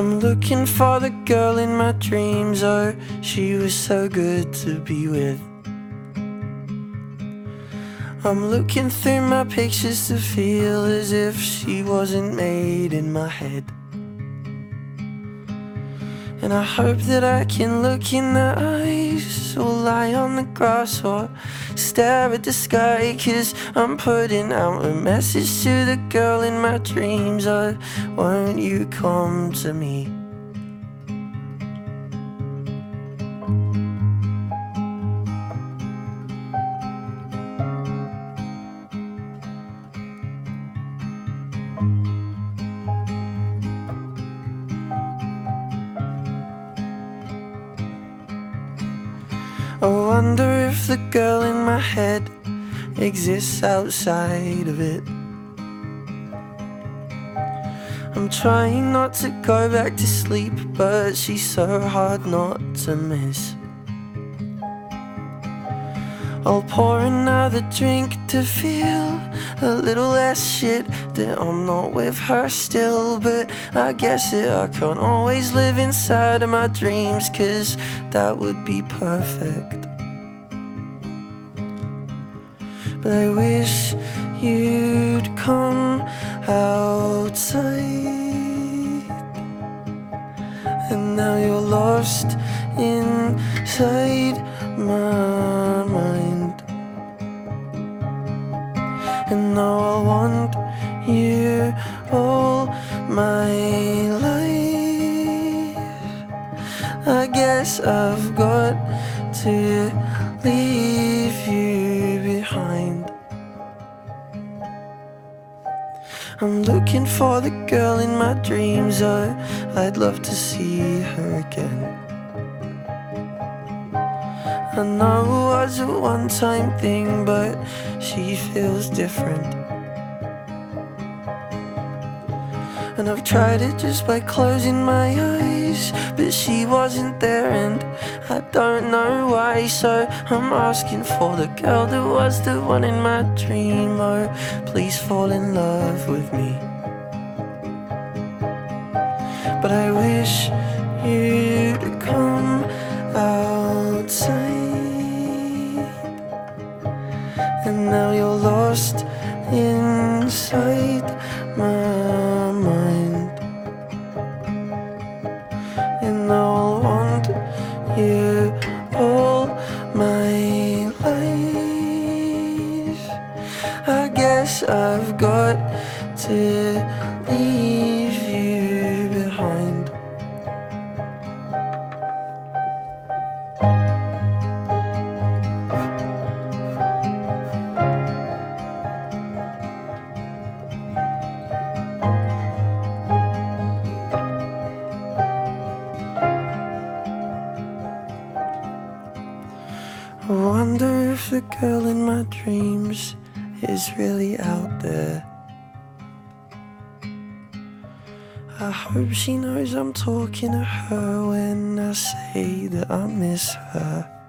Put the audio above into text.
I'm looking for the girl in my dreams. Oh, she was so good to be with. I'm looking through my pictures to feel as if she wasn't made in my head. And I hope that I can look in the eyes or lie on the grass or stare at the sky. Cause I'm putting out a message to the girl in my dreams. Oh, won't you come to me? I wonder if the girl in my head exists outside of it. I'm trying not to go back to sleep, but she's so hard not to miss. I'll pour another drink to feel a little less shit that I'm not with her still. But I guess that I can't always live inside of my dreams, cause that would be perfect. But I wish you'd come outside. And now you're lost inside my mind. And now I want you all my life. I guess I've got to leave you behind. I'm looking for the girl in my dreams. Oh, I'd love to see her again. I know it was a one time thing, but she feels different. And I've tried it just by closing my eyes, but she wasn't there, and I don't know why. So I'm asking for the girl that was the one in my dream. Oh, please fall in love with me. But I wish you'd And now you're lost inside my mind. And now I'll want you all my life. I guess I've got to leave I wonder if the girl in my dreams is really out there. I hope she knows I'm talking to her when I say that I miss her.